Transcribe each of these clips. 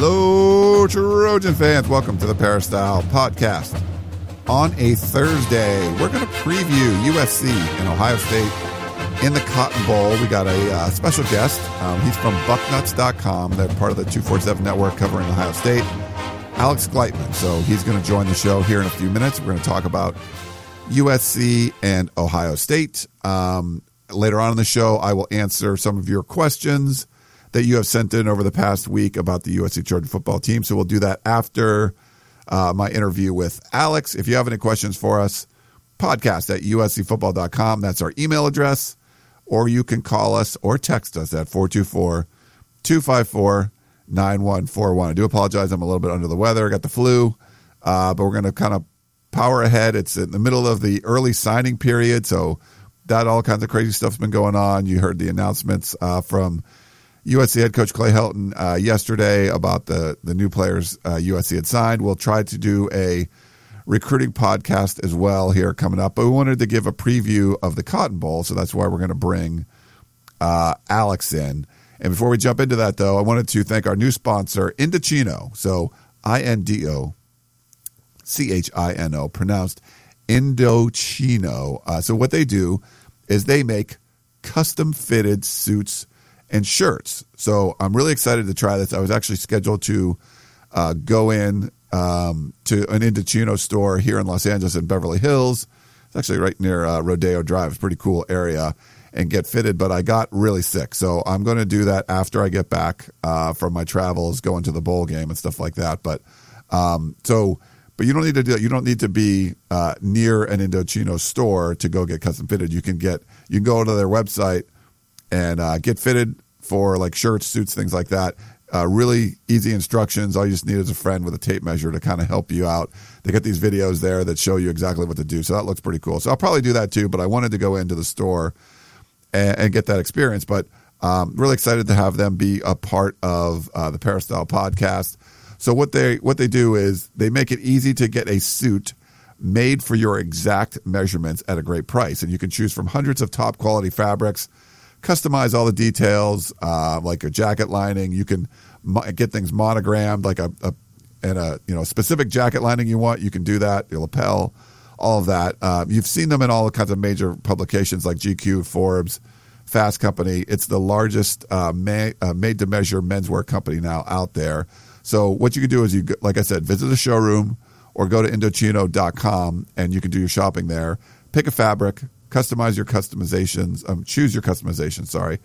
Hello, Trojan fans. Welcome to the Peristyle Podcast. On a Thursday, we're going to preview USC and Ohio State in the Cotton Bowl. We got a uh, special guest. Um, he's from Bucknuts.com. They're part of the 247 network covering Ohio State. Alex Gleitman. So he's going to join the show here in a few minutes. We're going to talk about USC and Ohio State. Um, later on in the show, I will answer some of your questions that you have sent in over the past week about the USC Trojan football team. So we'll do that after uh, my interview with Alex. If you have any questions for us, podcast at uscfootball.com. That's our email address. Or you can call us or text us at 424 254 9141. I do apologize. I'm a little bit under the weather. I got the flu, uh, but we're going to kind of power ahead. It's in the middle of the early signing period. So that all kinds of crazy stuff's been going on. You heard the announcements uh, from USC head coach Clay Helton uh, yesterday about the the new players uh, USC had signed. We'll try to do a recruiting podcast as well here coming up. But we wanted to give a preview of the Cotton Bowl, so that's why we're going to bring uh, Alex in. And before we jump into that, though, I wanted to thank our new sponsor, Indochino. So I N D O C H I N O, pronounced Indochino. Uh, so what they do is they make custom fitted suits and shirts. So I'm really excited to try this. I was actually scheduled to uh, go in um, to an Indochino store here in Los Angeles in Beverly Hills. It's actually right near uh, Rodeo Drive. It's a pretty cool area and get fitted, but I got really sick. So I'm going to do that after I get back uh, from my travels, going to the bowl game and stuff like that. But um, so, but you don't need to do that. You don't need to be uh, near an Indochino store to go get custom fitted. You can get you can go to their website and uh, get fitted for like shirts, suits, things like that. Uh, really easy instructions. All you just need is a friend with a tape measure to kind of help you out. They got these videos there that show you exactly what to do. So that looks pretty cool. So I'll probably do that too, but I wanted to go into the store and, and get that experience. But um, really excited to have them be a part of uh, the Peristyle podcast. So what they what they do is they make it easy to get a suit made for your exact measurements at a great price, and you can choose from hundreds of top quality fabrics customize all the details, uh, like a jacket lining. You can mo- get things monogrammed, like a, a and a you know specific jacket lining you want. You can do that. Your lapel, all of that. Uh, you've seen them in all kinds of major publications like GQ, Forbes, Fast Company. It's the largest uh, ma- uh, made to measure menswear company now out there. So what you can do is you, like I said, visit the showroom or go to Indochino.com and you can do your shopping there. Pick a fabric, customize your customizations, um, choose your customization, sorry,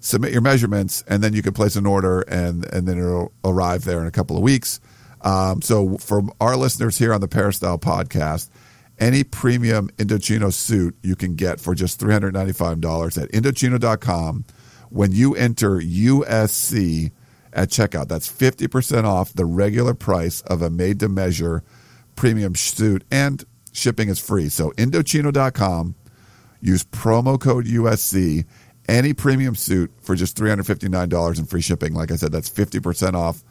submit your measurements, and then you can place an order and, and then it'll arrive there in a couple of weeks. Um, so for our listeners here on the Peristyle podcast, any premium Indochino suit you can get for just $395 at Indochino.com when you enter USC at checkout. That's 50% off the regular price of a made to measure premium suit and shipping is free. So Indochino.com Use promo code USC, any premium suit for just $359 in free shipping. Like I said, that's 50% off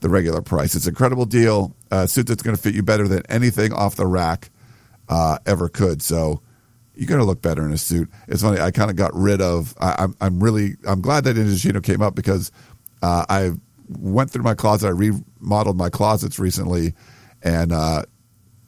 the regular price. It's an incredible deal. A suit that's going to fit you better than anything off the rack uh, ever could. So you're going to look better in a suit. It's funny. I kind of got rid of. I, am I'm, I'm really. I'm glad that Indochino came up because uh, I went through my closet. I remodeled my closets recently, and uh,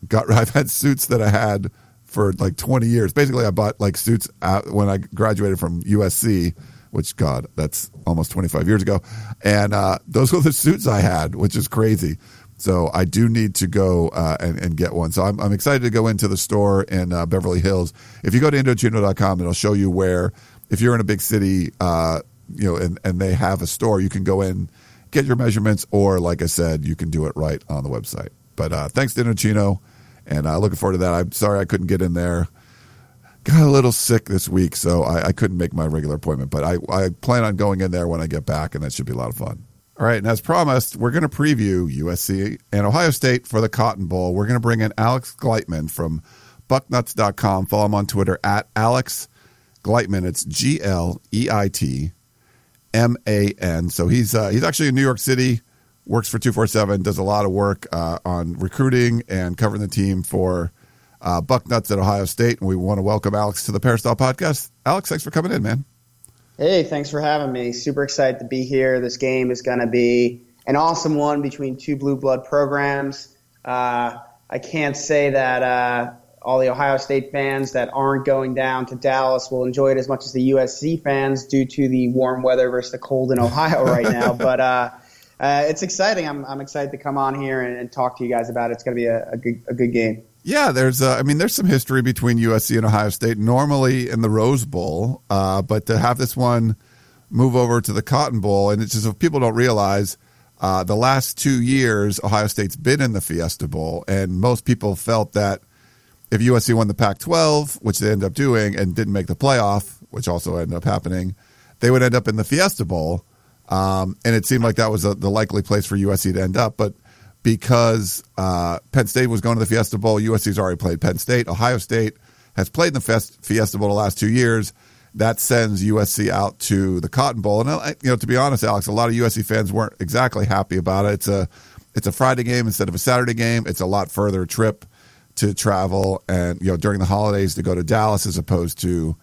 got. I've had suits that I had for like 20 years. Basically, I bought like suits when I graduated from USC, which God, that's almost 25 years ago, and uh, those were the suits I had, which is crazy. So I do need to go uh, and, and, get one. So I'm, I'm, excited to go into the store in uh, Beverly Hills. If you go to Indochino.com, it'll show you where, if you're in a big city, uh, you know, and, and they have a store, you can go in, get your measurements, or like I said, you can do it right on the website. But uh, thanks to Indochino and uh, looking forward to that. I'm sorry I couldn't get in there. Got a little sick this week, so I, I couldn't make my regular appointment. But I, I plan on going in there when I get back, and that should be a lot of fun. All right, and as promised, we're going to preview USC and Ohio State for the Cotton Bowl. We're going to bring in Alex Gleitman from bucknuts.com. Follow him on Twitter at Alex Gleitman. It's G L E I T M A N. So he's uh, he's actually in New York City, works for 247, does a lot of work uh, on recruiting and covering the team for uh, Bucknuts at Ohio State. And we want to welcome Alex to the Peristyle podcast. Alex, thanks for coming in, man. Hey, thanks for having me. Super excited to be here. This game is going to be an awesome one between two blue blood programs. Uh, I can't say that uh, all the Ohio State fans that aren't going down to Dallas will enjoy it as much as the USC fans due to the warm weather versus the cold in Ohio right now. But uh, it's exciting. I'm, I'm excited to come on here and, and talk to you guys about it. It's going to be a, a, good, a good game. Yeah, there's. Uh, I mean, there's some history between USC and Ohio State. Normally in the Rose Bowl, uh, but to have this one move over to the Cotton Bowl, and it's just if people don't realize, uh, the last two years Ohio State's been in the Fiesta Bowl, and most people felt that if USC won the Pac-12, which they ended up doing, and didn't make the playoff, which also ended up happening, they would end up in the Fiesta Bowl. Um, and it seemed like that was a, the likely place for USC to end up. But because uh, Penn State was going to the Fiesta Bowl, USC's already played Penn State. Ohio State has played in the Fiesta Bowl the last two years. That sends USC out to the Cotton Bowl. And uh, you know, to be honest, Alex, a lot of USC fans weren't exactly happy about it. It's a it's a Friday game instead of a Saturday game. It's a lot further trip to travel and you know during the holidays to go to Dallas as opposed to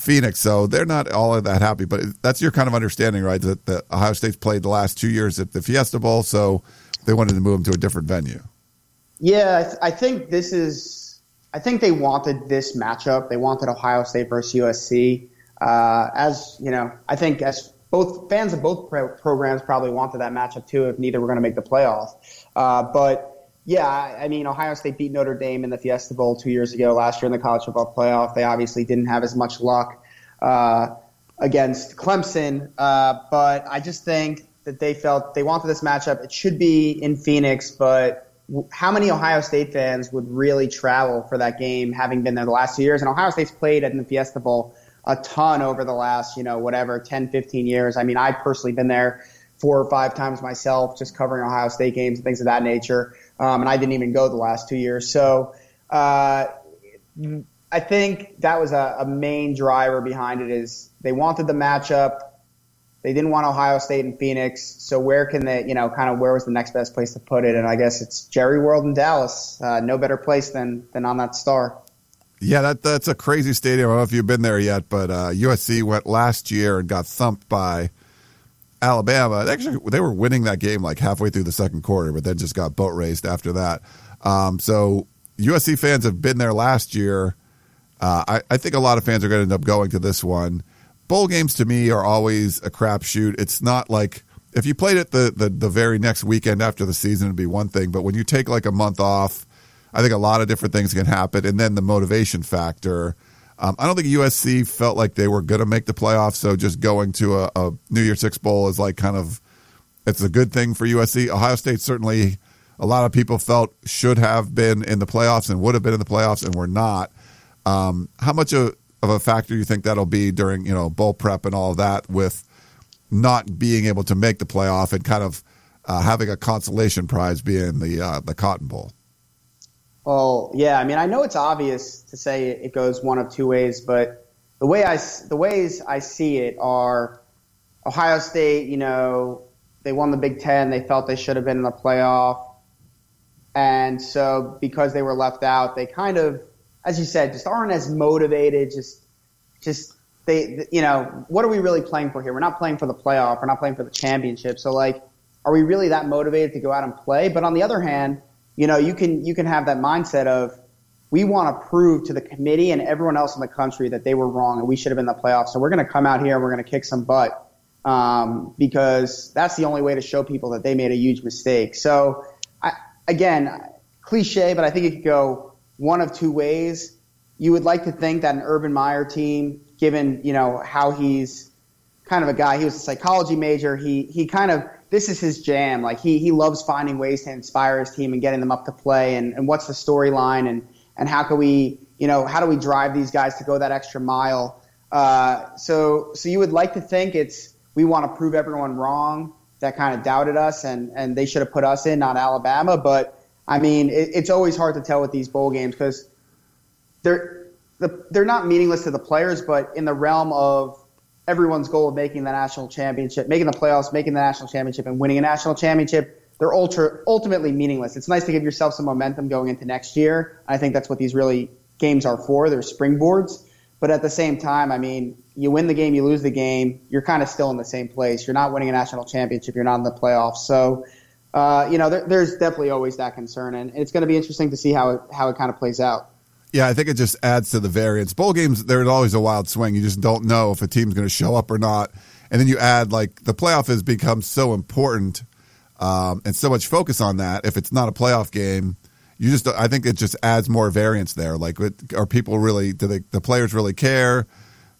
Phoenix. So they're not all that happy. But that's your kind of understanding, right? That the Ohio State's played the last two years at the Fiesta Bowl, so they wanted to move them to a different venue. Yeah, I, th- I think this is. I think they wanted this matchup. They wanted Ohio State versus USC. Uh, as you know, I think as both fans of both pro- programs probably wanted that matchup too. If neither were going to make the playoff, uh, but yeah, I mean, Ohio State beat Notre Dame in the Fiesta Bowl two years ago. Last year in the college football playoff, they obviously didn't have as much luck uh, against Clemson. Uh, but I just think that they felt they wanted this matchup. It should be in Phoenix, but how many Ohio State fans would really travel for that game, having been there the last two years? And Ohio State's played in the Fiesta Bowl a ton over the last, you know, whatever, 10, 15 years. I mean, I've personally been there four or five times myself, just covering Ohio State games and things of that nature um, and I didn't even go the last two years. So uh, I think that was a, a main driver behind it. Is they wanted the matchup. They didn't want Ohio State and Phoenix. So where can they, you know, kind of where was the next best place to put it? And I guess it's Jerry World in Dallas. Uh, no better place than than on that star. Yeah, that that's a crazy stadium. I don't know if you've been there yet, but uh, USC went last year and got thumped by Alabama. Actually, they were winning that game like halfway through the second quarter, but then just got boat raced after that. Um, so USC fans have been there last year. Uh, I, I, think a lot of fans are going to end up going to this one. Bowl games to me are always a crapshoot. It's not like if you played it the, the, the very next weekend after the season, it'd be one thing. But when you take like a month off, I think a lot of different things can happen. And then the motivation factor – um, I don't think USC felt like they were going to make the playoffs, so just going to a, a, New Year's Six bowl is like kind of it's a good thing for USC. Ohio State certainly a lot of people felt should have been in the playoffs and would have been in the playoffs and were not. Um, how much of, of a factor do you think that'll be during you know bowl prep and all that with not being able to make the playoff and kind of uh, having a consolation prize being the uh, the Cotton Bowl? Well, yeah. I mean, I know it's obvious to say it goes one of two ways, but the way I the ways I see it are Ohio State. You know, they won the Big Ten. They felt they should have been in the playoff, and so because they were left out, they kind of, as you said, just aren't as motivated. Just, just they, you know, what are we really playing for here? We're not playing for the playoff. We're not playing for the championship. So like, are we really that motivated to go out and play? But on the other hand you know, you can you can have that mindset of we want to prove to the committee and everyone else in the country that they were wrong and we should have been in the playoffs. So we're going to come out here and we're going to kick some butt um, because that's the only way to show people that they made a huge mistake. So I, again, cliche, but I think it could go one of two ways. You would like to think that an Urban Meyer team, given you know how he's kind of a guy, he was a psychology major. He he kind of this is his jam. Like he he loves finding ways to inspire his team and getting them up to play. And, and what's the storyline and and how can we you know how do we drive these guys to go that extra mile? Uh, so so you would like to think it's we want to prove everyone wrong. that kind of doubted us, and and they should have put us in, not Alabama. But I mean, it, it's always hard to tell with these bowl games because they're the, they're not meaningless to the players, but in the realm of everyone's goal of making the national championship, making the playoffs, making the national championship, and winning a national championship, they're ultra, ultimately meaningless. It's nice to give yourself some momentum going into next year. I think that's what these really games are for. They're springboards. But at the same time, I mean, you win the game, you lose the game, you're kind of still in the same place. You're not winning a national championship, you're not in the playoffs. So, uh, you know, there, there's definitely always that concern, and it's going to be interesting to see how it, how it kind of plays out. Yeah, I think it just adds to the variance. Bowl games, there's always a wild swing. You just don't know if a team's going to show up or not. And then you add like the playoff has become so important um, and so much focus on that. If it's not a playoff game, you just I think it just adds more variance there. Like, are people really? Do they, the players really care?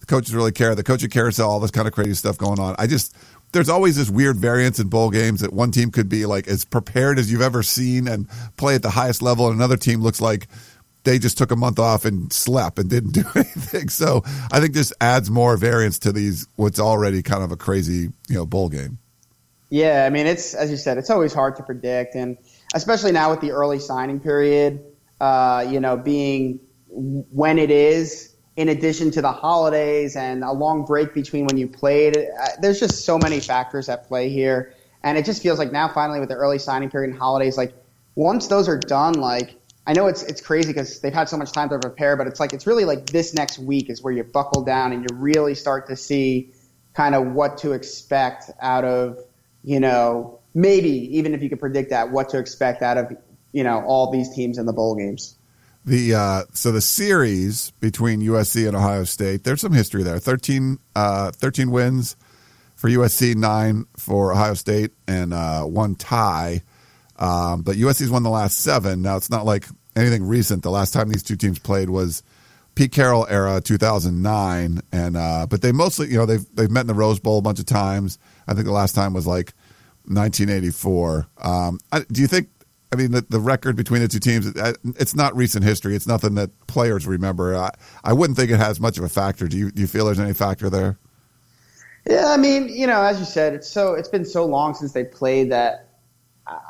The coaches really care. The coaching carousel, all this kind of crazy stuff going on. I just there's always this weird variance in bowl games that one team could be like as prepared as you've ever seen and play at the highest level, and another team looks like they just took a month off and slept and didn't do anything. So I think this adds more variance to these what's already kind of a crazy you know bowl game. Yeah, I mean it's as you said, it's always hard to predict, and especially now with the early signing period, uh, you know, being when it is, in addition to the holidays and a long break between when you played. Uh, there's just so many factors at play here, and it just feels like now finally with the early signing period and holidays, like once those are done, like I know it's it's crazy because they've had so much time to prepare, but it's like it's really like this next week is where you buckle down and you really start to see kind of what to expect out of you know maybe even if you could predict that what to expect out of you know all these teams in the bowl games. The uh, so the series between USC and Ohio State, there's some history there. 13, uh, 13 wins for USC, nine for Ohio State, and uh, one tie. Um, but USC's won the last seven. Now it's not like anything recent. The last time these two teams played was Pete Carroll era, 2009, and uh, but they mostly, you know, they've they've met in the Rose Bowl a bunch of times. I think the last time was like 1984. Um, do you think? I mean, the, the record between the two teams, it's not recent history. It's nothing that players remember. I, I wouldn't think it has much of a factor. Do you, do you feel there's any factor there? Yeah, I mean, you know, as you said, it's so it's been so long since they played that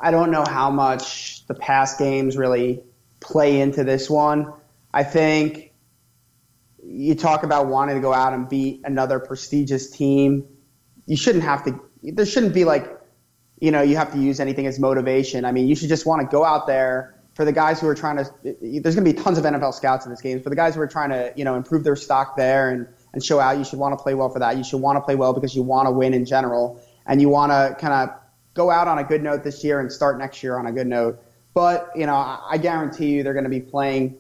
I don't know how much the past games really play into this one. I think you talk about wanting to go out and beat another prestigious team. You shouldn't have to. There shouldn't be like, you know, you have to use anything as motivation. I mean, you should just want to go out there for the guys who are trying to. There's going to be tons of NFL scouts in this game. For the guys who are trying to, you know, improve their stock there and and show out, you should want to play well for that. You should want to play well because you want to win in general, and you want to kind of go out on a good note this year and start next year on a good note. But you know, I guarantee you they're going to be playing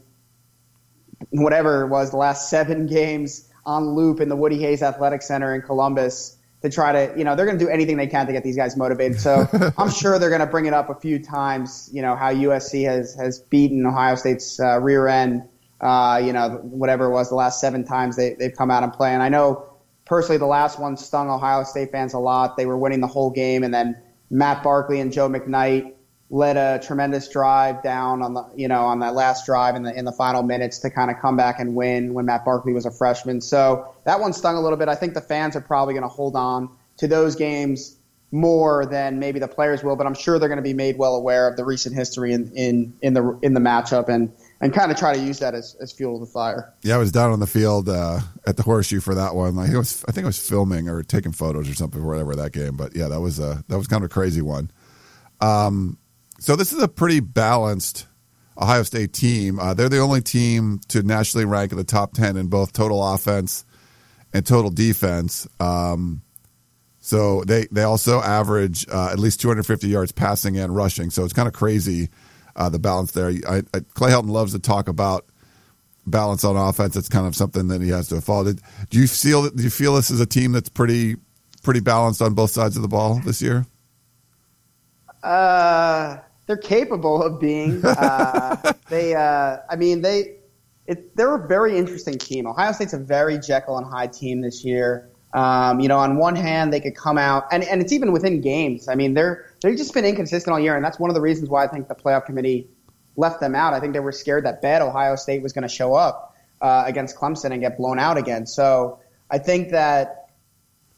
whatever it was the last seven games on loop in the Woody Hayes Athletic Center in Columbus to try to, you know, they're going to do anything they can to get these guys motivated. So I'm sure they're going to bring it up a few times. You know how USC has has beaten Ohio State's uh, rear end. Uh, you know, whatever it was, the last seven times they they've come out and play. And I know personally, the last one stung Ohio State fans a lot. They were winning the whole game, and then Matt Barkley and Joe McKnight led a tremendous drive down on the you know on that last drive in the in the final minutes to kind of come back and win when Matt Barkley was a freshman. So that one stung a little bit. I think the fans are probably going to hold on to those games more than maybe the players will, but I'm sure they're going to be made well aware of the recent history in in in the in the matchup and and kind of try to use that as, as fuel to the fire. Yeah, I was down on the field uh, at the horseshoe for that one. Like it was, I think I was filming or taking photos or something, or whatever that game. But yeah, that was a that was kind of a crazy one. Um, so this is a pretty balanced Ohio State team. Uh, they're the only team to nationally rank in the top ten in both total offense and total defense. Um, so they they also average uh, at least 250 yards passing and rushing. So it's kind of crazy uh, the balance there. I, I, Clay Helton loves to talk about balance on offense. It's kind of something that he has to follow. Do you feel do you feel this is a team that's pretty pretty balanced on both sides of the ball this year? Uh, they're capable of being. Uh, they, uh, I mean, they, it, they're a very interesting team. Ohio State's a very Jekyll and Hyde team this year. Um, you know, on one hand, they could come out, and, and it's even within games. I mean, they're they've just been inconsistent all year, and that's one of the reasons why I think the playoff committee left them out. I think they were scared that bad Ohio State was going to show up uh, against Clemson and get blown out again. So I think that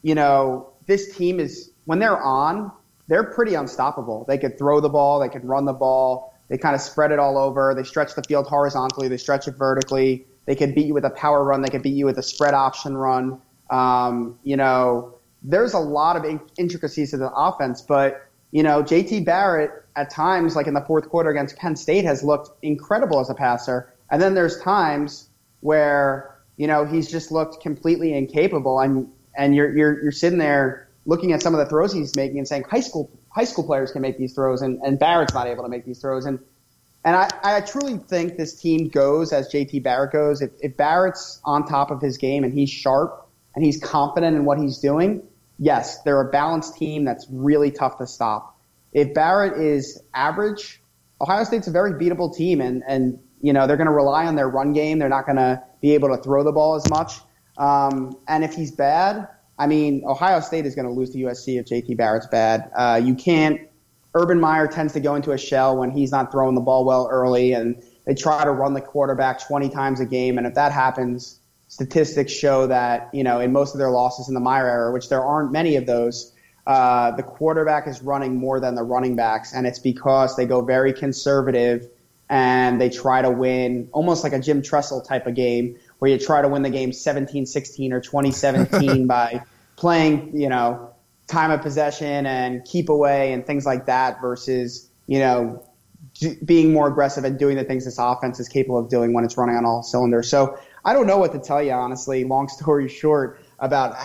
you know this team is when they're on, they're pretty unstoppable. They could throw the ball, they could run the ball, they kind of spread it all over. They stretch the field horizontally, they stretch it vertically. They could beat you with a power run, they could beat you with a spread option run. Um, you know, there's a lot of intricacies to the offense, but you know, JT Barrett at times, like in the fourth quarter against Penn State, has looked incredible as a passer. And then there's times where, you know, he's just looked completely incapable and and you're you're you're sitting there looking at some of the throws he's making and saying high school high school players can make these throws and, and Barrett's not able to make these throws and and I, I truly think this team goes as JT Barrett goes. If, if Barrett's on top of his game and he's sharp and he's confident in what he's doing, yes, they're a balanced team that's really tough to stop. If Barrett is average, Ohio State's a very beatable team and, and you know, they're going to rely on their run game. They're not going to be able to throw the ball as much. Um, and if he's bad, I mean, Ohio State is going to lose to USC if JT Barrett's bad. Uh, you can't. Urban Meyer tends to go into a shell when he's not throwing the ball well early, and they try to run the quarterback 20 times a game. And if that happens, statistics show that you know in most of their losses in the Meyer era, which there aren't many of those, uh, the quarterback is running more than the running backs, and it's because they go very conservative and they try to win almost like a Jim Tressel type of game where you try to win the game 17-16 or 2017 by playing, you know, time of possession and keep away and things like that versus, you know, being more aggressive and doing the things this offense is capable of doing when it's running on all cylinders. So I don't know what to tell you, honestly. Long story short, about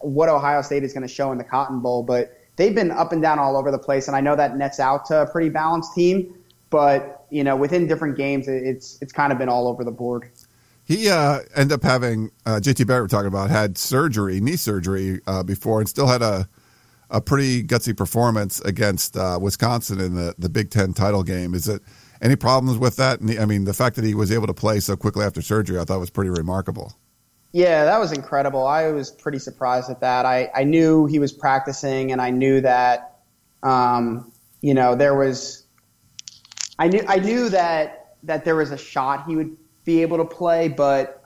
what Ohio State is going to show in the Cotton Bowl, but they've been up and down all over the place, and I know that nets out to a pretty balanced team. But you know, within different games, it's it's kind of been all over the board. He uh, ended up having uh, JT Barrett. We're talking about had surgery, knee surgery uh, before, and still had a a pretty gutsy performance against uh, Wisconsin in the the Big Ten title game. Is it any problems with that? And I mean, the fact that he was able to play so quickly after surgery, I thought was pretty remarkable. Yeah, that was incredible. I was pretty surprised at that. I, I knew he was practicing, and I knew that, um, you know, there was I knew I knew that that there was a shot he would be able to play, but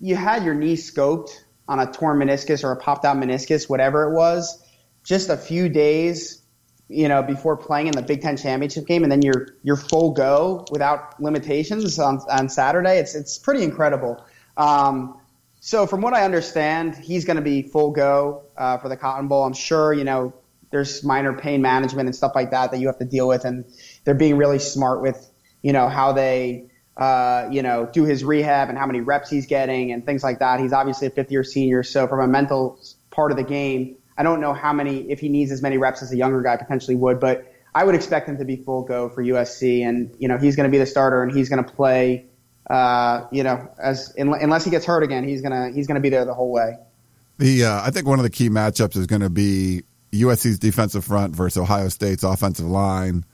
you had your knee scoped on a torn meniscus or a popped out meniscus, whatever it was, just a few days, you know, before playing in the Big Ten championship game, and then you're you're full go without limitations on on Saturday. It's it's pretty incredible. Um, so from what I understand, he's going to be full go uh, for the Cotton Bowl. I'm sure you know there's minor pain management and stuff like that that you have to deal with, and they're being really smart with, you know, how they, uh, you know, do his rehab and how many reps he's getting and things like that. He's obviously a fifth year senior. So from a mental part of the game, I don't know how many, if he needs as many reps as a younger guy potentially would, but I would expect him to be full go for USC. And, you know, he's going to be the starter and he's going to play, uh, you know, as, unless he gets hurt again, he's going to, he's to be there the whole way. The, uh, I think one of the key matchups is going to be USC's defensive front versus Ohio State's offensive line.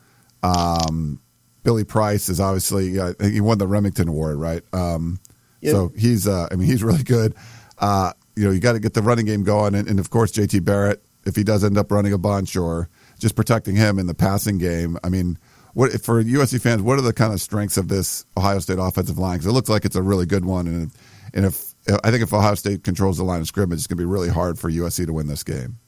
Um, Billy Price is obviously uh, he won the Remington Award, right? Um, yep. So he's uh, I mean he's really good. Uh, you know you got to get the running game going, and, and, of course JT Barrett if he does end up running a bunch or just protecting him in the passing game. I mean, what for USC fans? What are the kind of strengths of this Ohio State offensive line? Because it looks like it's a really good one, and and if I think if Ohio State controls the line of scrimmage, it's going to be really hard for USC to win this game.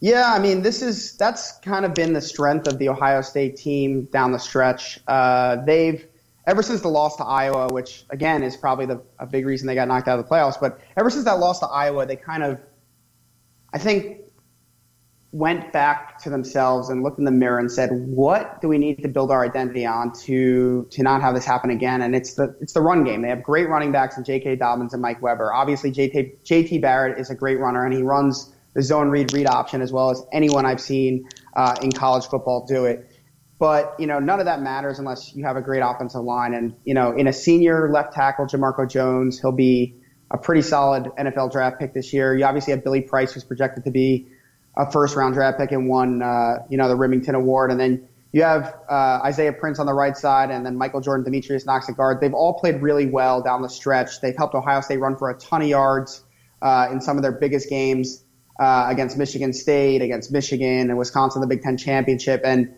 Yeah, I mean, this is that's kind of been the strength of the Ohio State team down the stretch. Uh, they've ever since the loss to Iowa, which again is probably the a big reason they got knocked out of the playoffs. But ever since that loss to Iowa, they kind of, I think, went back to themselves and looked in the mirror and said, "What do we need to build our identity on to to not have this happen again?" And it's the it's the run game. They have great running backs in J.K. Dobbins and Mike Weber. Obviously, J.T. J.T. Barrett is a great runner and he runs the zone read read option as well as anyone I've seen uh, in college football do it. But you know, none of that matters unless you have a great offensive line. And you know, in a senior left tackle, Jamarco Jones, he'll be a pretty solid NFL draft pick this year. You obviously have Billy Price, who's projected to be a first round draft pick and won, uh, you know, the Remington Award. And then you have uh, Isaiah Prince on the right side, and then Michael Jordan, Demetrius Knox at guard. They've all played really well down the stretch. They've helped Ohio State run for a ton of yards uh, in some of their biggest games uh, against Michigan State, against Michigan and Wisconsin, the Big Ten championship, and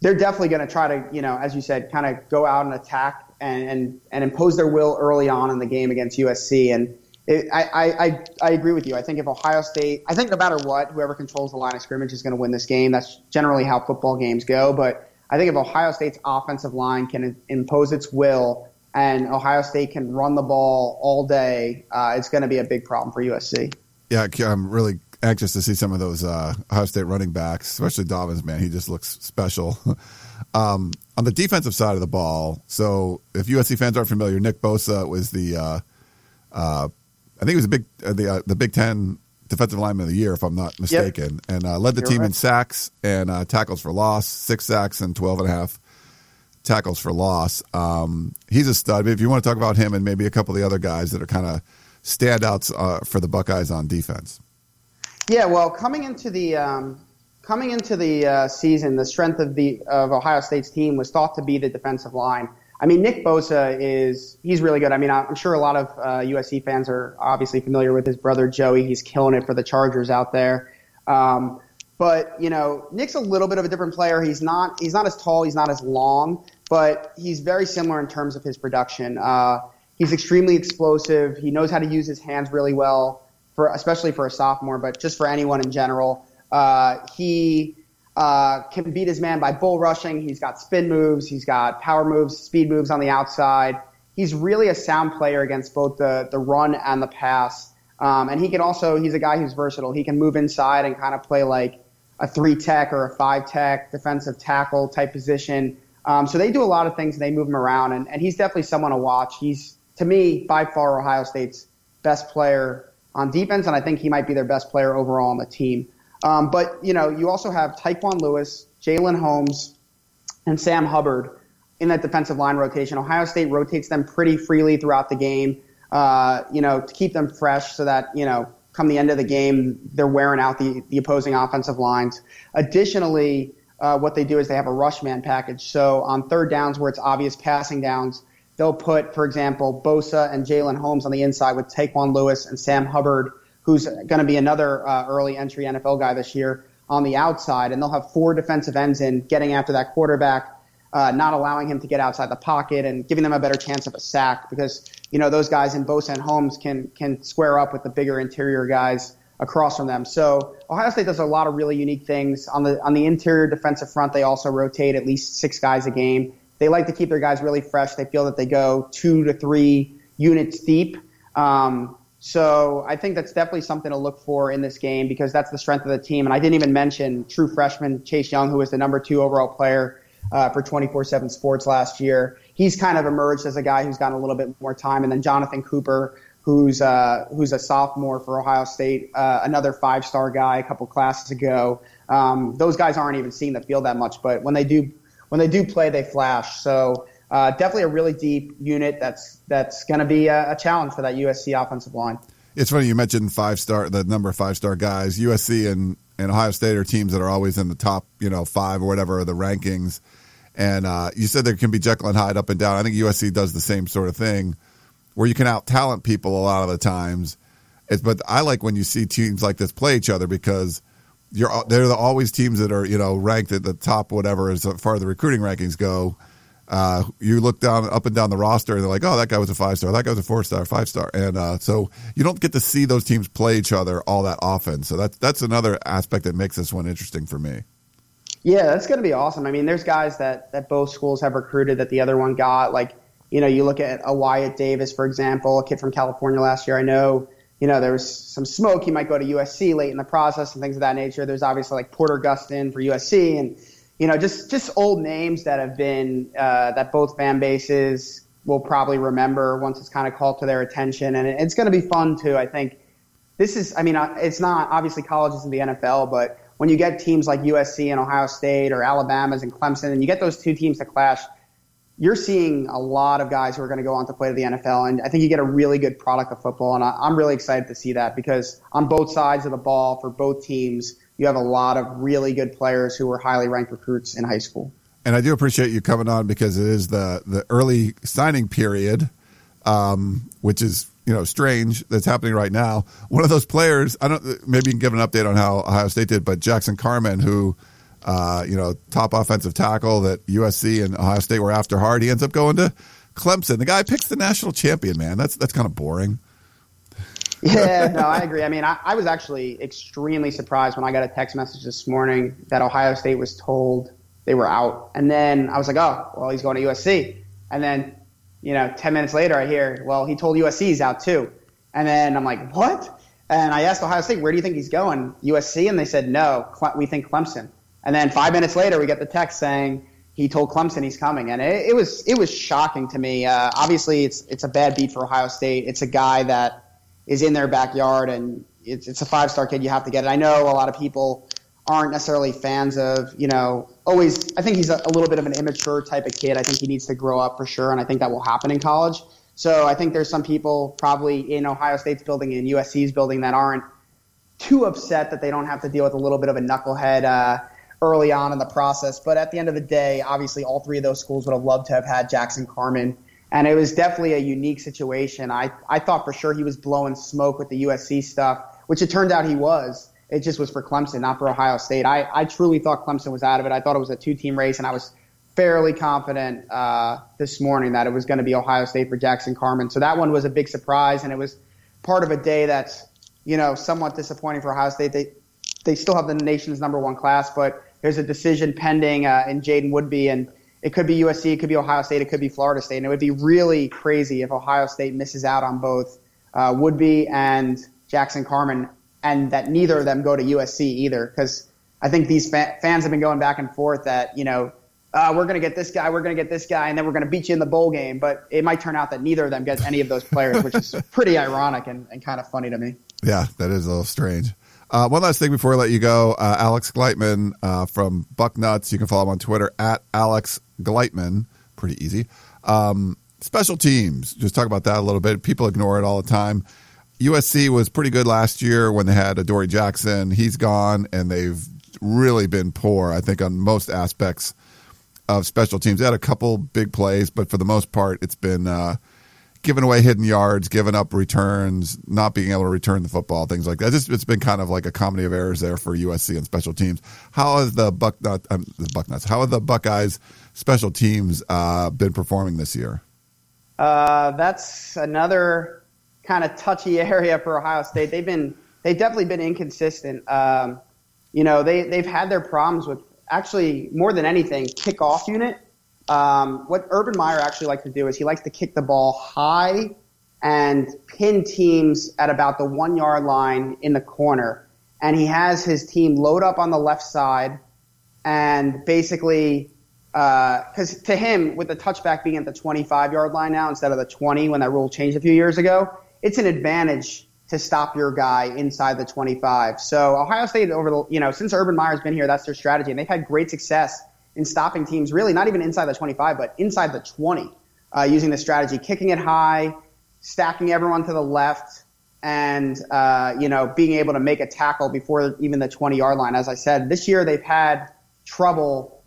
they're definitely going to try to, you know, as you said, kind of go out and attack and, and and impose their will early on in the game against USC. And it, I, I, I agree with you. I think if Ohio State, I think no matter what, whoever controls the line of scrimmage is going to win this game. That's generally how football games go. But I think if Ohio State's offensive line can impose its will and Ohio State can run the ball all day, uh, it's going to be a big problem for USC. Yeah, I'm really anxious to see some of those uh, Ohio State running backs, especially Dobbins. Man, he just looks special. um, on the defensive side of the ball, so if USC fans aren't familiar, Nick Bosa was the uh, uh I think he was a big uh, the uh, the Big Ten defensive lineman of the year, if I'm not mistaken, yep. and uh, led the You're team right. in sacks and uh, tackles for loss, six sacks and 12 and a half tackles for loss. Um, he's a stud. If you want to talk about him and maybe a couple of the other guys that are kind of standouts uh, for the Buckeyes on defense. Yeah, well, coming into the um, coming into the uh, season, the strength of the of Ohio State's team was thought to be the defensive line. I mean, Nick Bosa is he's really good. I mean, I'm sure a lot of uh, USC fans are obviously familiar with his brother Joey. He's killing it for the Chargers out there. Um, but you know, Nick's a little bit of a different player. He's not he's not as tall, he's not as long, but he's very similar in terms of his production. Uh, he's extremely explosive. He knows how to use his hands really well, for especially for a sophomore, but just for anyone in general. Uh, he uh, can beat his man by bull rushing. He's got spin moves. He's got power moves, speed moves on the outside. He's really a sound player against both the, the run and the pass. Um, and he can also, he's a guy who's versatile. He can move inside and kind of play like a three tech or a five tech defensive tackle type position. Um, so they do a lot of things and they move him around. And, and he's definitely someone to watch. He's, to me, by far Ohio State's best player on defense. And I think he might be their best player overall on the team. Um, but you know, you also have Tyquan Lewis, Jalyn Holmes, and Sam Hubbard in that defensive line rotation. Ohio State rotates them pretty freely throughout the game. Uh, you know, to keep them fresh, so that you know, come the end of the game, they're wearing out the the opposing offensive lines. Additionally. Uh, what they do is they have a rush man package. So on third downs where it's obvious passing downs, they'll put, for example, Bosa and Jalyn Holmes on the inside with Tyquan Lewis and Sam Hubbard who's going to be another uh, early entry NFL guy this year on the outside, and they'll have four defensive ends in getting after that quarterback, uh, not allowing him to get outside the pocket, and giving them a better chance of a sack because you know those guys in Bosa and Holmes can can square up with the bigger interior guys across from them. So Ohio State does a lot of really unique things on the on the interior defensive front. They also rotate at least six guys a game. They like to keep their guys really fresh. They feel that they go two to three units deep. Um, so I think that's definitely something to look for in this game because that's the strength of the team. And I didn't even mention true freshman Chase Young, who was the number two overall player uh, for 24/7 Sports last year. He's kind of emerged as a guy who's gotten a little bit more time. And then Jonathan Cooper, who's uh, who's a sophomore for Ohio State, uh, another five-star guy a couple classes ago. Um, those guys aren't even seeing the field that much, but when they do when they do play, they flash. So uh, definitely a really deep unit that's that's going to be a, a, challenge for that USC offensive line. It's funny you mentioned five star the number of five star guys. USC and, and Ohio State are teams that are always in the top you know five or whatever the rankings. And uh, you said there can be Jekyll and Hyde up and down. I think USC does the same sort of thing, where you can out talent people a lot of the times. It's, but I like when you see teams like this play each other because you're they're always teams that are you know ranked at the top whatever as far as the recruiting rankings go uh, you look down up and down the roster and they're like, oh, that guy was a five star, that guy was a four star, five star, and uh, so you don't get to see those teams play each other all that often. So that's that's another aspect that makes this one interesting for me. Yeah, that's going to be awesome. I mean, there's guys that that both schools have recruited that the other one got. Like, you know, you look at a Wyatt Davis, for example, a kid from California last year. I know, you know, there was some smoke. He might go to USC late in the process and things of that nature. There's obviously like Porter Gustin for USC and you know, just just old names that have been uh, that both fan bases will probably remember once it's kind of called to their attention, and it's going to be fun too. I think this is, I mean, uh, it's not obviously colleges in the NFL, but when you get teams like USC and Ohio State or Alabama's and Clemson, and you get those two teams to clash, you're seeing a lot of guys who are going to go on to play to the NFL, and I think you get a really good product of football, and I'm really excited to see that because on both sides of the ball for both teams you have a lot of really good players who were highly ranked recruits in high school. And I do appreciate you coming on because it is the the early signing period, um, which is you know strange that's happening right now. One of those players, I don't maybe you can give an update on how Ohio State did, but Jackson Carman who uh, you know top offensive tackle that USC and Ohio State were after hard, he ends up going to Clemson. The guy picks the national champion. Man, that's that's kind of boring. yeah, no, I agree. I mean, I, I, was actually extremely surprised when I got a text message this morning that Ohio State was told they were out. And then I was like, oh, well, he's going to USC. And then, you know, 10 minutes later, I hear, well, he told USC he's out too. And then I'm like, what? And I asked Ohio State, where do you think he's going? USC? And they said, no, we think Clemson. And then five minutes later, we get the text saying he told Clemson he's coming. And it, it was, it was shocking to me. Uh, obviously, it's, it's a bad beat for Ohio State. It's a guy that is in their backyard and it's, it's a five star kid. You have to get it. I know a lot of people aren't necessarily fans of, you know, always, I think he's a, a, little bit of an immature type of kid. I think he needs to grow up for sure, and I think that will happen in college. So I think there's some people probably in Ohio State's building and USC's building that aren't too upset that they don't have to deal with a little bit of a knucklehead uh, early on in the process. But at the end of the day, obviously, all three of those schools would have loved to have had Jackson Carman. And it was definitely a unique situation. I, I thought for sure he was blowing smoke with the USC stuff, which it turned out he was. It just was for Clemson, not for Ohio State. I, I truly thought Clemson was out of it. I thought it was a two team race, and I was fairly confident uh, this morning that it was going to be Ohio State for Jackson Carman. So that one was a big surprise, and it was part of a day that's you know somewhat disappointing for Ohio State. They they still have the nation's number one class, but there's a decision pending uh, in Jaden Woodbey, and it could be USC, it could be Ohio State, it could be Florida State, and it would be really crazy if Ohio State misses out on both uh, Woodbey and Jackson Carman, and that neither of them go to USC either. Because I think these fa- fans have been going back and forth that you know uh, we're going to get this guy, we're going to get this guy, and then we're going to beat you in the bowl game. But it might turn out that neither of them gets any of those players, which is pretty ironic and, and kind of funny to me. Yeah, that is a little strange. Uh, one last thing before I let you go, uh, Alex Gleitman uh, from Bucknuts. You can follow him on Twitter at Alex Gleitman. Pretty easy. Um, special teams. Just talk about that a little bit. People ignore it all the time. USC was pretty good last year when they had Adoree Jackson. He's gone, and they've really been poor, I think, on most aspects of special teams. They had a couple big plays, but for the most part, it's been uh, giving away hidden yards, giving up returns, not being able to return the football, things like that. Just, it's been kind of like a comedy of errors there for USC and special teams. How has the Bucknut, um, the Bucknuts? How have the Buckeyes special teams uh, been performing this year? Uh, that's another kind of touchy area for Ohio State. They've been they've definitely been inconsistent. Um, you know, they they've had their problems with actually more than anything kickoff unit. Um, what Urban Meyer actually likes to do is he likes to kick the ball high and pin teams at about the one yard line in the corner. And he has his team load up on the left side and basically because uh, to him, with the touchback being at the 25 yard line now instead of the 20 when that rule changed a few years ago, it's an advantage to stop your guy inside the 25. So Ohio State over the you know since Urban Meyer's been here, that's their strategy, and they've had great success in stopping teams really not even inside the 25, but inside the 20 uh, using this strategy, kicking it high, stacking everyone to the left, and uh, you know being able to make a tackle before even the 20 yard line. As I said, this year they've had trouble.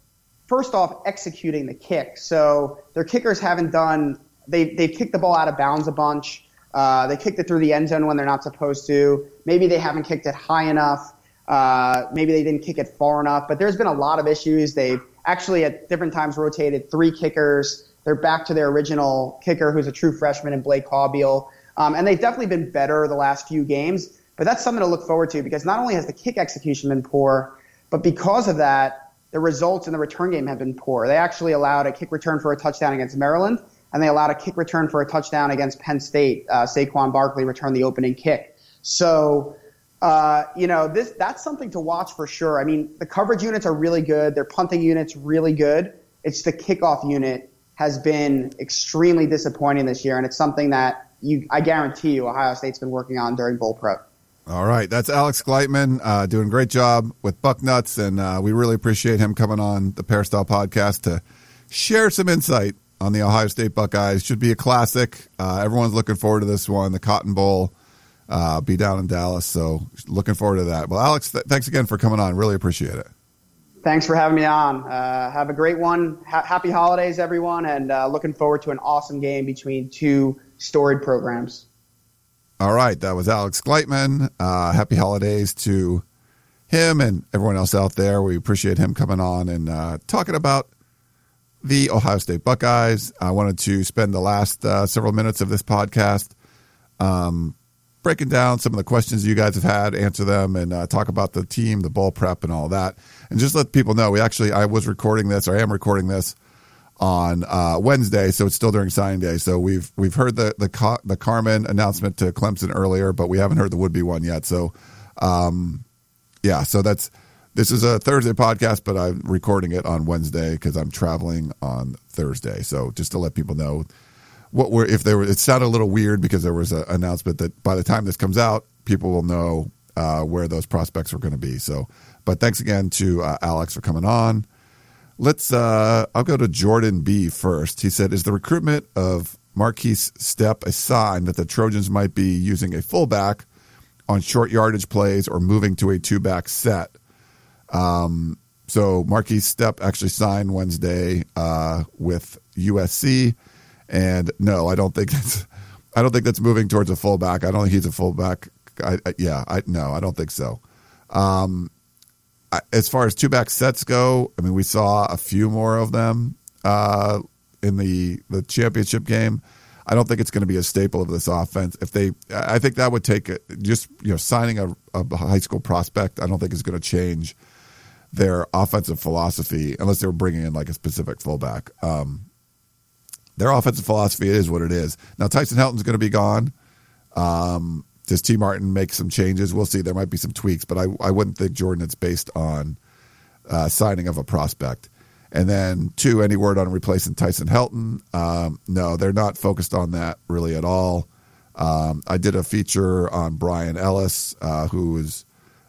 First off, executing the kick. So their kickers haven't done. They they've kicked the ball out of bounds a bunch. Uh, they kicked it through the end zone when they're not supposed to. Maybe they haven't kicked it high enough. Uh, maybe they didn't kick it far enough. But there's been a lot of issues. They've actually at different times rotated three kickers. They're back to their original kicker, who's a true freshman in Blake Caubiel. Um, and they've definitely been better the last few games. But that's something to look forward to because not only has the kick execution been poor, but because of that, the results in the return game have been poor. They actually allowed a kick return for a touchdown against Maryland and they allowed a kick return for a touchdown against Penn State. Uh, Saquon Barkley returned the opening kick. So, uh, you know, this that's something to watch for sure. I mean, the coverage units are really good. Their punting units really good. It's the kickoff unit has been extremely disappointing this year, and it's something that you, I guarantee you, Ohio State's been working on during Bowl Prep. All right, that's Alex Gleitman uh, doing a great job with Bucknuts, and uh, we really appreciate him coming on the Peristyle podcast to share some insight on the Ohio State Buckeyes. Should be a classic. Uh, everyone's looking forward to this one. The Cotton Bowl uh, be down in Dallas, so looking forward to that. Well, Alex, th- thanks again for coming on. Really appreciate it. Thanks for having me on. Uh, have a great one. Ha- happy holidays, everyone, and uh, looking forward to an awesome game between two storied programs. All right, that was Alex Gleitman. Uh, happy holidays to him and everyone else out there. We appreciate him coming on and uh, talking about the Ohio State Buckeyes. I wanted to spend the last uh, several minutes of this podcast um, breaking down some of the questions you guys have had, answer them, and uh, talk about the team, the bowl prep, and all that. And just let people know, we actually I was recording this, or I am recording this on uh, Wednesday, so it's still during signing day. So we've we've heard the the the Carman announcement to Clemson earlier, but we haven't heard the Woodbey one yet. So, um, yeah, so that's this is a Thursday podcast, but I'm recording it on Wednesday because I'm traveling on Thursday. So just to let people know what were if there were, it sounded a little weird because there was an announcement that by the time this comes out, people will know uh, where those prospects are going to be. So, but thanks again to uh, Alex for coming on. Let's. Uh, I'll go to Jordan B first. He said, "Is the recruitment of Markese Stepp a sign that the Trojans might be using a fullback on short yardage plays or moving to a two back set?" Um, so Markese Stepp actually signed Wednesday uh, with USC, and no, I don't think that's I don't think that's moving towards a fullback. I don't think he's a fullback. I, I, yeah, I no, I don't think so. Um, I, as far as two back sets go, I mean, we saw a few more of them uh, in the the championship game. I don't think it's going to be a staple of this offense. If they, I think that would take just you know signing a, a high school prospect. I don't think is going to change their offensive philosophy unless they were bringing in like a specific fullback. Um, their offensive philosophy is what it is. Now Tyson Helton's going to be gone. Um, does Tee Martin make some changes? We'll see. There might be some tweaks, but I, I wouldn't think Jordan it's based on uh, signing of a prospect. And then two, any word on replacing Tyson Helton? Um, no, they're not focused on that really at all. Um, I did a feature on Bryan Ellis, uh, who is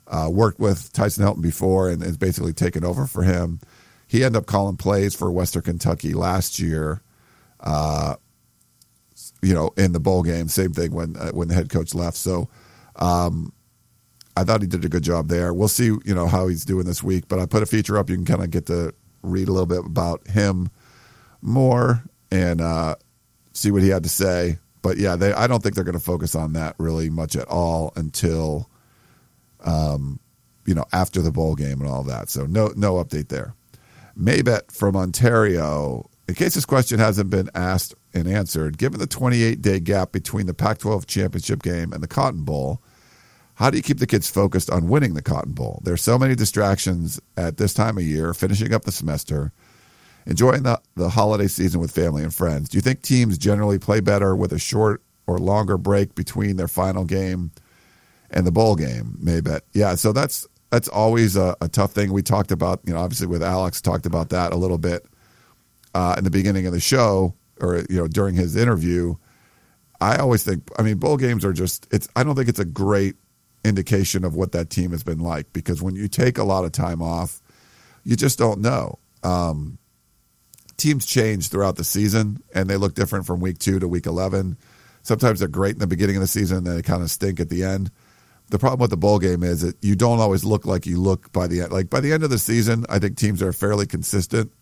uh, worked with Tyson Helton before and is basically taken over for him. He ended up calling plays for Western Kentucky last year. Uh, you know, in the bowl game, same thing when uh, when the head coach left. So, um, I thought he did a good job there. We'll see, you know, how he's doing this week. But I put a feature up. You can kind of get to read a little bit about him more and uh, see what he had to say. But yeah, they, I don't think they're going to focus on that really much at all until um, you know, after the bowl game and all that. So no no update there. Maybet from Ontario. In case this question hasn't been asked and answered, given the 28 day gap between the Pac 12 championship game and the Cotton Bowl, how do you keep the kids focused on winning the Cotton Bowl? There's so many distractions at this time of year, finishing up the semester, enjoying the, the holiday season with family and friends. Do you think teams generally play better with a short or longer break between their final game and the bowl game, maybe. Yeah, so that's that's always a, a, tough thing. We talked about, you know, obviously with Alex, talked about that a little bit uh, in the beginning of the show, or you know, during his interview. I always think, I mean, bowl games are just. It's. I don't think it's a great indication of what that team has been like because when you take a lot of time off, you just don't know. Um, teams change throughout the season, and they look different from week two to week eleven. Sometimes they're great in the beginning of the season, and then they kind of stink at the end the problem with the bowl game is that you don't always look like you look by the end. Like by the end of the season, I think teams are fairly consistent.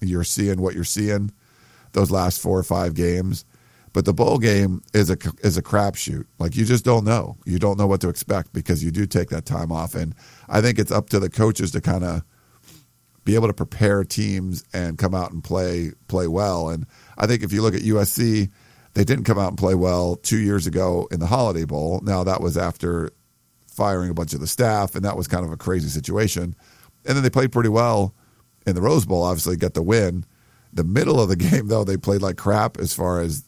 You're seeing what you're seeing those last four or five games, but the bowl game is a is a crapshoot. Like you just don't know. You don't know what to expect because you do take that time off, and I think it's up to the coaches to kind of be able to prepare teams and come out and play play well. And I think if you look at USC, they didn't come out and play well two years ago in the Holiday Bowl. Now that was after firing a bunch of the staff, and that was kind of a crazy situation. And then they played pretty well in the Rose Bowl, obviously got the win. The middle of the game, though, they played like crap as far as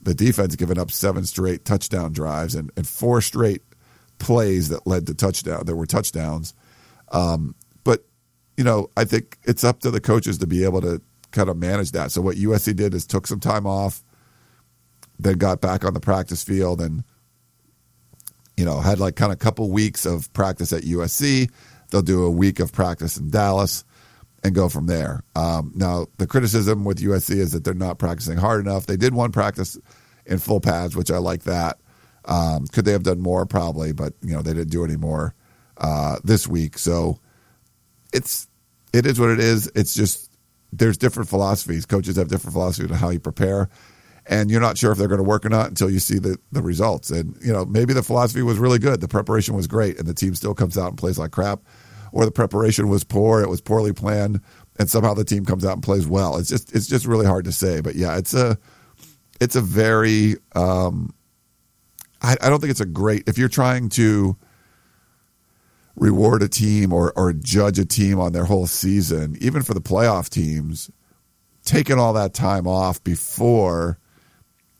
the defense giving up seven straight touchdown drives and, and four straight plays that led to touchdown. There were touchdowns. Um, but, you know, I think it's up to the coaches to be able to kind of manage that. So what USC did is took some time off, then got back on the practice field and – you know, had like kind of couple weeks of practice at USC. They'll do a week of practice in Dallas and go from there. Um, now, the criticism with USC is that they're not practicing hard enough. They did one practice in full pads, which I like that. Um, could they have done more? Probably, but you know they didn't do any more uh, this week. So it's it is what it is. It's just there's different philosophies. Coaches have different philosophies on how you prepare and you're not sure if they're going to work or not until you see the, the results. And, you know, maybe the philosophy was really good. The preparation was great, and the team still comes out and plays like crap. Or the preparation was poor, it was poorly planned, and somehow the team comes out and plays well. It's just it's just really hard to say. But yeah, it's a it's a very um, I, I don't think it's a great if you're trying to reward a team or or judge a team on their whole season, even for the playoff teams, taking all that time off before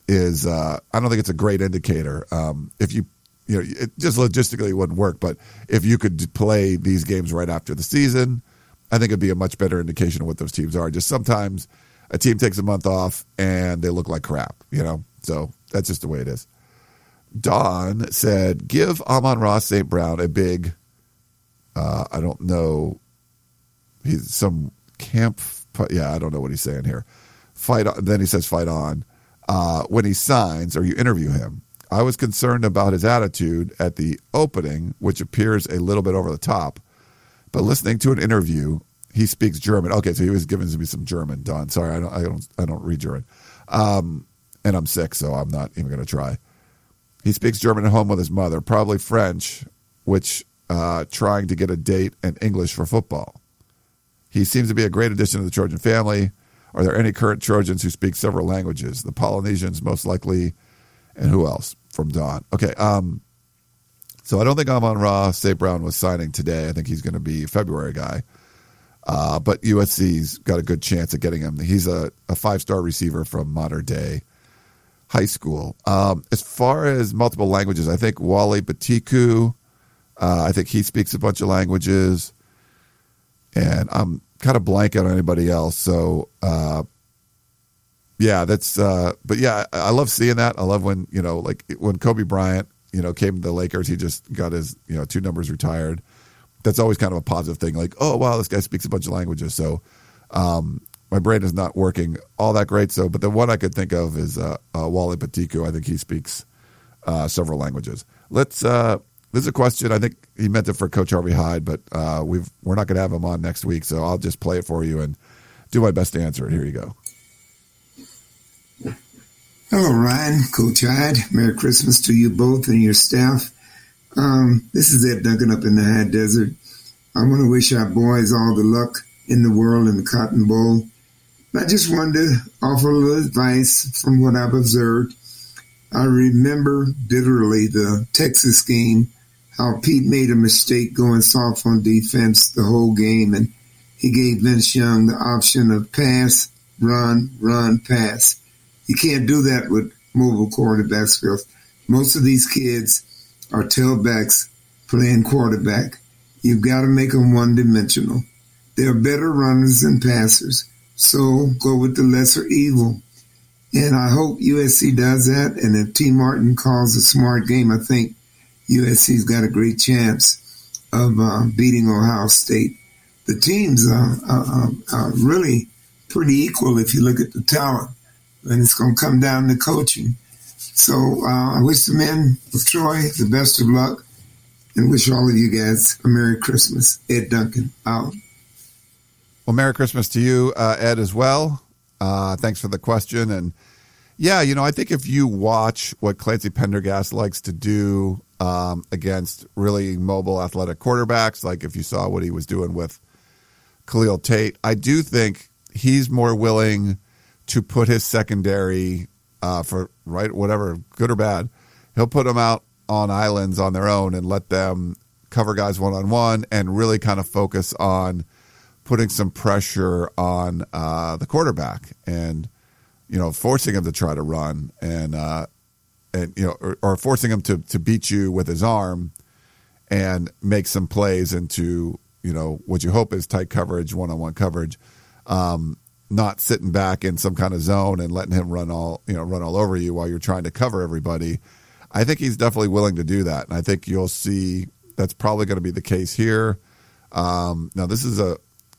is uh, I don't think it's a great indicator. Um, if you you know it just logistically wouldn't work, but if you could play these games right after the season, I think it'd be a much better indication of what those teams are. Just sometimes a team takes a month off and they look like crap, you know. So that's just the way it is. Don said, "Give Amon-Ra St. Brown a big uh, I don't know. He's some camp. Yeah, I don't know what he's saying here. Fight. On, then he says, "Fight on." Uh, when he signs or you interview him, I was concerned about his attitude at the opening, which appears a little bit over the top. But listening to an interview, he speaks German. Okay, so he was giving me some German. Don, sorry, I don't, I don't, I don't read German, um, and I'm sick, so I'm not even going to try. He speaks German at home with his mother, probably French, which uh, trying to get a date and English for football. He seems to be a great addition to the Trojan family. Are there any current Trojans who speak several languages? The Polynesians, most likely, and who else? From Don. Okay. Um, so I don't think Amon-Ra St. Brown was signing today. I think he's going to be a February guy. Uh, but USC's got a good chance at getting him. He's a, a five star receiver from Mater Dei high school. Um, as far as multiple languages, I think Wole Betiku uh, I think he speaks a bunch of languages, and I'm kind of blank on anybody else. So, uh, yeah, that's. Uh, but yeah, I, love seeing that. I love when you know, like when Kobe Bryant, you know, came to the Lakers, he just got his you know two numbers retired. That's always kind of a positive thing. Like, oh wow, this guy speaks a bunch of languages. So, um, my brain is not working all that great. So, but the one I could think of is uh, uh, Wole Betiku. I think he speaks uh, several languages. Let's uh, this is a question. I think he meant it for Coach Harvey Hyde, but uh, we've we're not going to have him on next week, so I'll just play it for you and do my best to answer it. Here you go. Hello, Ryan, Coach Hyde. Merry Christmas to you both and your staff. Um, this is Ed Duncan up in the High Desert. I want to wish our boys all the luck in the world in the Cotton Bowl. I just wanted to offer a little advice from what I've observed. I remember bitterly the Texas game how Pete made a mistake going soft on defense the whole game, and he gave Vince Young the option of pass, run, run, pass. You can't do that with mobile quarterbacks because most of these kids are tailbacks playing quarterback. You've got to make them one dimensional. They're better runners than passers. So go with the lesser evil. And I hope USC does that. And if Tee Martin calls a smart game, I think USC's got a great chance of uh, beating Ohio State. The teams are, are, are, really pretty equal if you look at the talent, and it's going to come down to coaching. So uh, I wish the men of Troy the best of luck, and wish all of you guys a Merry Christmas. Ed Duncan out. Well, Merry Christmas to you, uh, Ed, as well. Uh, thanks for the question. And yeah, you know, I think if you watch what Clancy Pendergast likes to do um, against really mobile athletic quarterbacks. Like if you saw what he was doing with Khalil Tate, I do think he's more willing to put his secondary uh, for right whatever good or bad. He'll put them out on islands on their own and let them cover guys one on one and really kind of focus on putting some pressure on uh, the quarterback and you know forcing him to try to run and uh, and you know, or, or, forcing him to to beat you with his arm and make some plays into you know what you hope is tight coverage, one on one coverage. Um, not sitting back in some kind of zone and letting him run all you know run all over you while you're trying to cover everybody. I think he's definitely willing to do that, and I think you'll see that's probably going to be the case here. Um, now, this is a,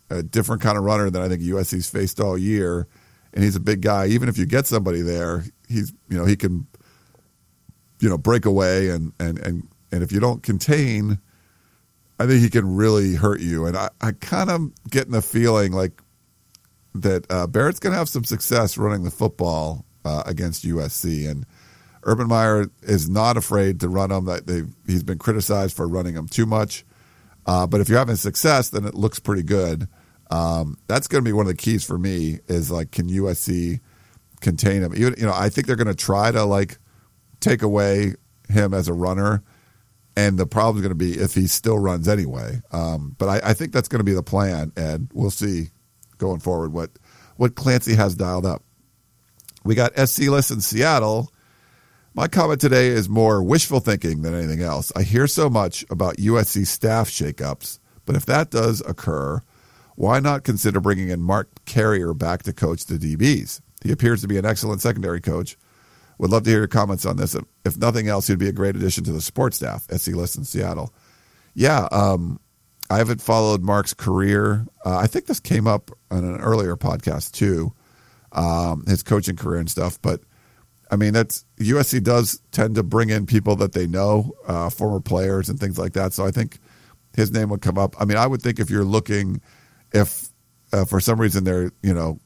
a different kind of runner than I think USC's faced all year, and he's a big guy. Even if you get somebody there, he's you know he can you know break away and and and and if you don't contain, I think he can really hurt you. And I, I kind of getting the feeling like that uh, Barrett's going to have some success running the football uh, against USC, and Urban Meyer is not afraid to run them. That he's been criticized for running them too much, uh, but if you're having success, then it looks pretty good. Um, that's going to be one of the keys for me. Is like, can USC contain him? Even you know, I think they're going to try to like take away him as a runner. And the problem is going to be if he still runs anyway. Um, but I, I think that's going to be the plan, and we'll see going forward what what Clancy has dialed up. We got SC list in Seattle. My comment today is more wishful thinking than anything else. I hear so much about USC staff shakeups, but if that does occur, why not consider bringing in Mark Carrier back to coach the DBs? He appears to be an excellent secondary coach. Would love to hear your comments on this. If nothing else, he'd be a great addition to the sports staff. SC List in Seattle. Yeah, um, I haven't followed Mark's career. Uh, I think this came up on an earlier podcast too, um, his coaching career and stuff. But I mean, that's USC does tend to bring in people that they know, uh, former players and things like that. So I think his name would come up. I mean, I would think if you're looking, if uh, for some reason they're you know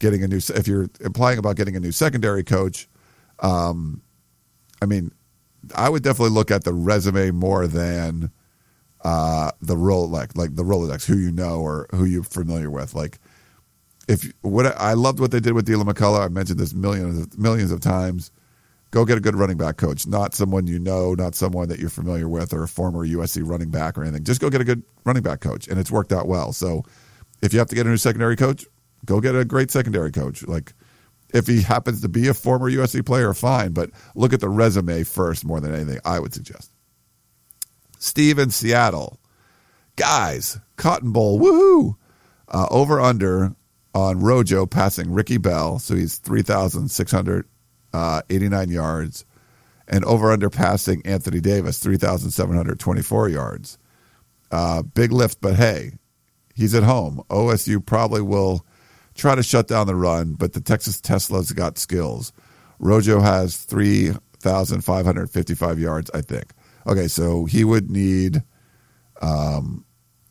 getting a new, if you're implying about getting a new secondary coach, um, I mean, I would definitely look at the resume more than uh, the role like the Rolodex, who you know or who you're familiar with. Like if what I loved what they did with Deland McCullough. I mentioned this millions of, millions of times. Go get a good running back coach, not someone you know, not someone that you're familiar with, or a former USC running back or anything. Just go get a good running back coach, and it's worked out well. So, if you have to get a new secondary coach, go get a great secondary coach. Like, if he happens to be a former USC player, fine, but look at the resume first more than anything. I would suggest. Steve in Seattle. Guys, Cotton Bowl, woohoo! Uh, over under on Rojo passing Ricky Bell, so he's 3,689 uh, yards, and over under passing Anthony Davis, 3,724 yards. Uh, big lift, but hey, he's at home. OSU probably will try to shut down the run, but the Texas Tesla's got skills. Rojo has 3,555 yards, I think. Okay, so he would need um,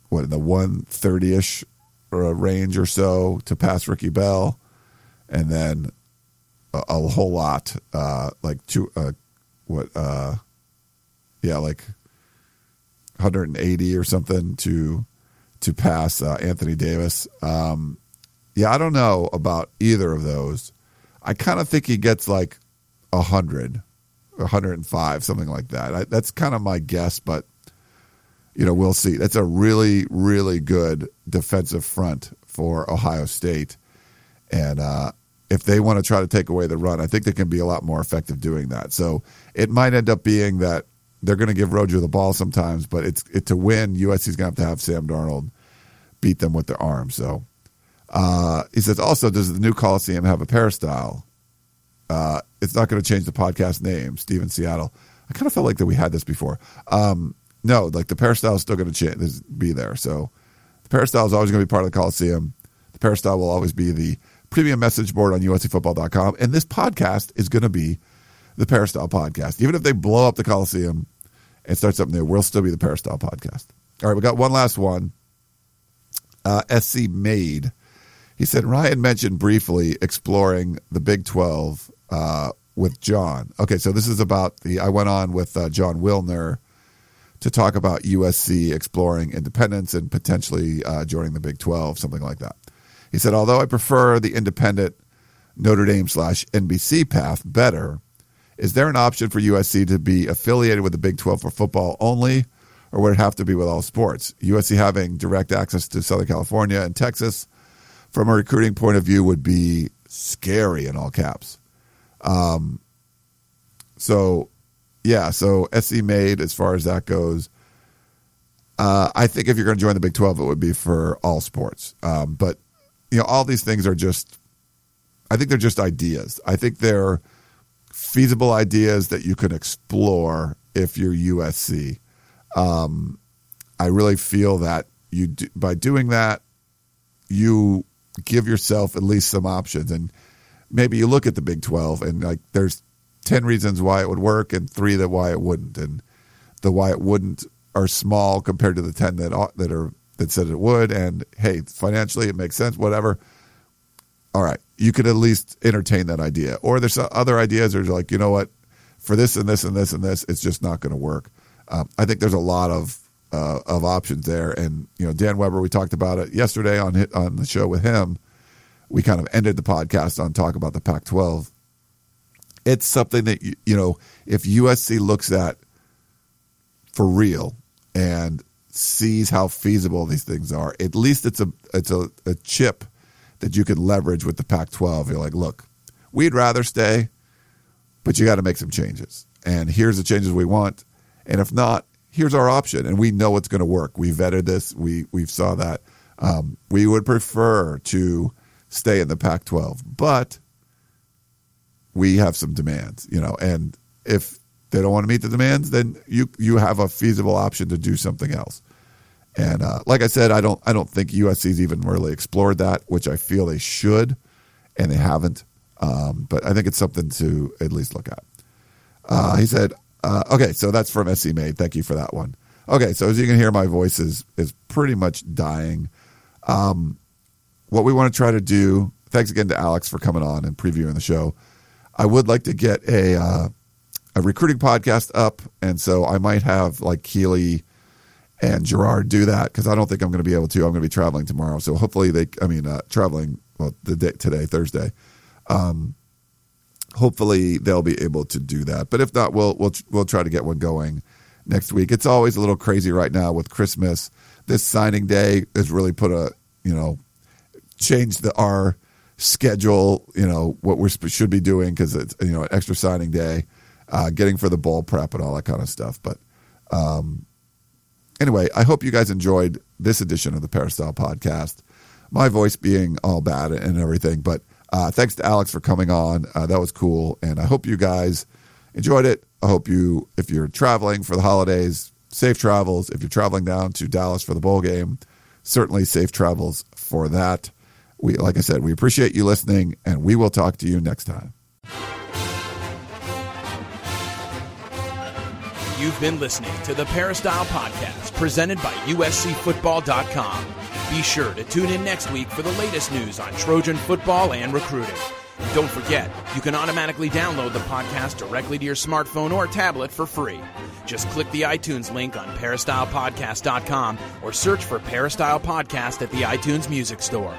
what in the one thirty ish range or so to pass Ricky Bell, and then a, a whole lot, uh, like two, uh, what, uh, yeah, like 180 or something to to pass uh, Anthony Davis. Um, yeah, I don't know about either of those. I kind of think he gets like a hundred 105, something like that. I, that's kind of my guess, but you know, we'll see. That's a really, really good defensive front for Ohio State, and uh, if they want to try to take away the run, I think they can be a lot more effective doing that. So it might end up being that they're going to give Rojo the ball sometimes, but it's it, to win. USC's going to have to have Sam Darnold beat them with their arm. So uh, he says also, does the new Coliseum have a peristyle? Uh, it's not going to change the podcast name, Steven Seattle. I kind of felt like that we had this before. Um, no, like the peristyle is still going to be there. So the peristyle is always going to be part of the Coliseum. The peristyle will always be the premium message board on uscfootball.com. And this podcast is going to be the peristyle podcast. Even if they blow up the Coliseum and start something new, we'll still be the peristyle podcast. All right, we got one last one. Uh, SC Made. He said Ryan mentioned briefly exploring the Big 12 uh, with John. Okay, so this is about the. I went on with uh, Jon Wilner to talk about USC exploring independence and potentially uh, joining the Big 12, something like that. He said, although I prefer the independent Notre Dame slash NBC path better, is there an option for USC to be affiliated with the Big 12 for football only, or would it have to be with all sports? USC having direct access to Southern California and Texas from a recruiting point of view would be scary in all caps. Um, so, yeah, so SC made as far as that goes. Uh, I think if you're going to join the Big 12, it would be for all sports. Um, but, you know, all these things are just, I think they're just ideas. I think they're feasible ideas that you can explore if you're USC. Um, I really feel that you do, by doing that, you give yourself at least some options. And maybe you look at the Big 12 and like there's 10 reasons why it would work and three that why it wouldn't. And the why it wouldn't are small compared to the 10 that that are that said it would and hey, financially it makes sense, whatever. All right, you could at least entertain that idea. Or there's other ideas that are like, you know what, for this and this and this and this, it's just not going to work. Um, I think there's a lot of uh, of options there, and you know, Dan Weber, we talked about it yesterday on on the show with him we kind of ended the podcast on talk about the Pac 12. it's something that you, know if USC looks at for real and sees how feasible these things are, at least it's a it's a, a chip that you can leverage with the Pac-12. You're like, look, we'd rather stay, but you got to make some changes, and here's the changes we want, and if not, here's our option, and we know it's going to work. We vetted this. We we saw that. Um, we would prefer to stay in the Pac-12, but we have some demands, you know, and if they don't want to meet the demands, then you you have a feasible option to do something else. And uh, like I said, I don't I don't think USC's even really explored that, which I feel they should, and they haven't. Um, but I think it's something to at least look at. Uh, he said, uh, "Okay, so that's from SC Made. Thank you for that one." Okay, so as you can hear, my voice is is pretty much dying. Um, what we want to try to do. Thanks again to Alex for coming on and previewing the show. I would like to get a uh, a recruiting podcast up, and so I might have like Keely and Gerard do that because I don't think I'm going to be able to. I'm going to be traveling tomorrow, so hopefully they. I mean, uh, traveling well the day today, Thursday. Um, hopefully they'll be able to do that, but if not, we'll we'll we'll try to get one going next week. It's always a little crazy right now with Christmas. This signing day has really put a you know changed the our schedule. You know what we should be doing because it's you know extra signing day, uh, getting for the bowl prep and all that kind of stuff. But um, anyway, I hope you guys enjoyed this edition of the Peristyle podcast. My voice being all bad and everything, but uh, thanks to Alex for coming on. Uh, that was cool, and I hope you guys enjoyed it. I hope you, if you're traveling for the holidays, safe travels. If you're traveling down to Dallas for the bowl game, certainly safe travels for that. We, like I said, we appreciate you listening, and we will talk to you next time. You've been listening to the Peristyle Podcast, presented by USCFootball.com. Be sure to tune in next week for the latest news on Trojan football and recruiting. And don't forget, you can automatically download the podcast directly to your smartphone or tablet for free. Just click the iTunes link on peristylepodcast.com or search for Peristyle Podcast at the iTunes Music Store.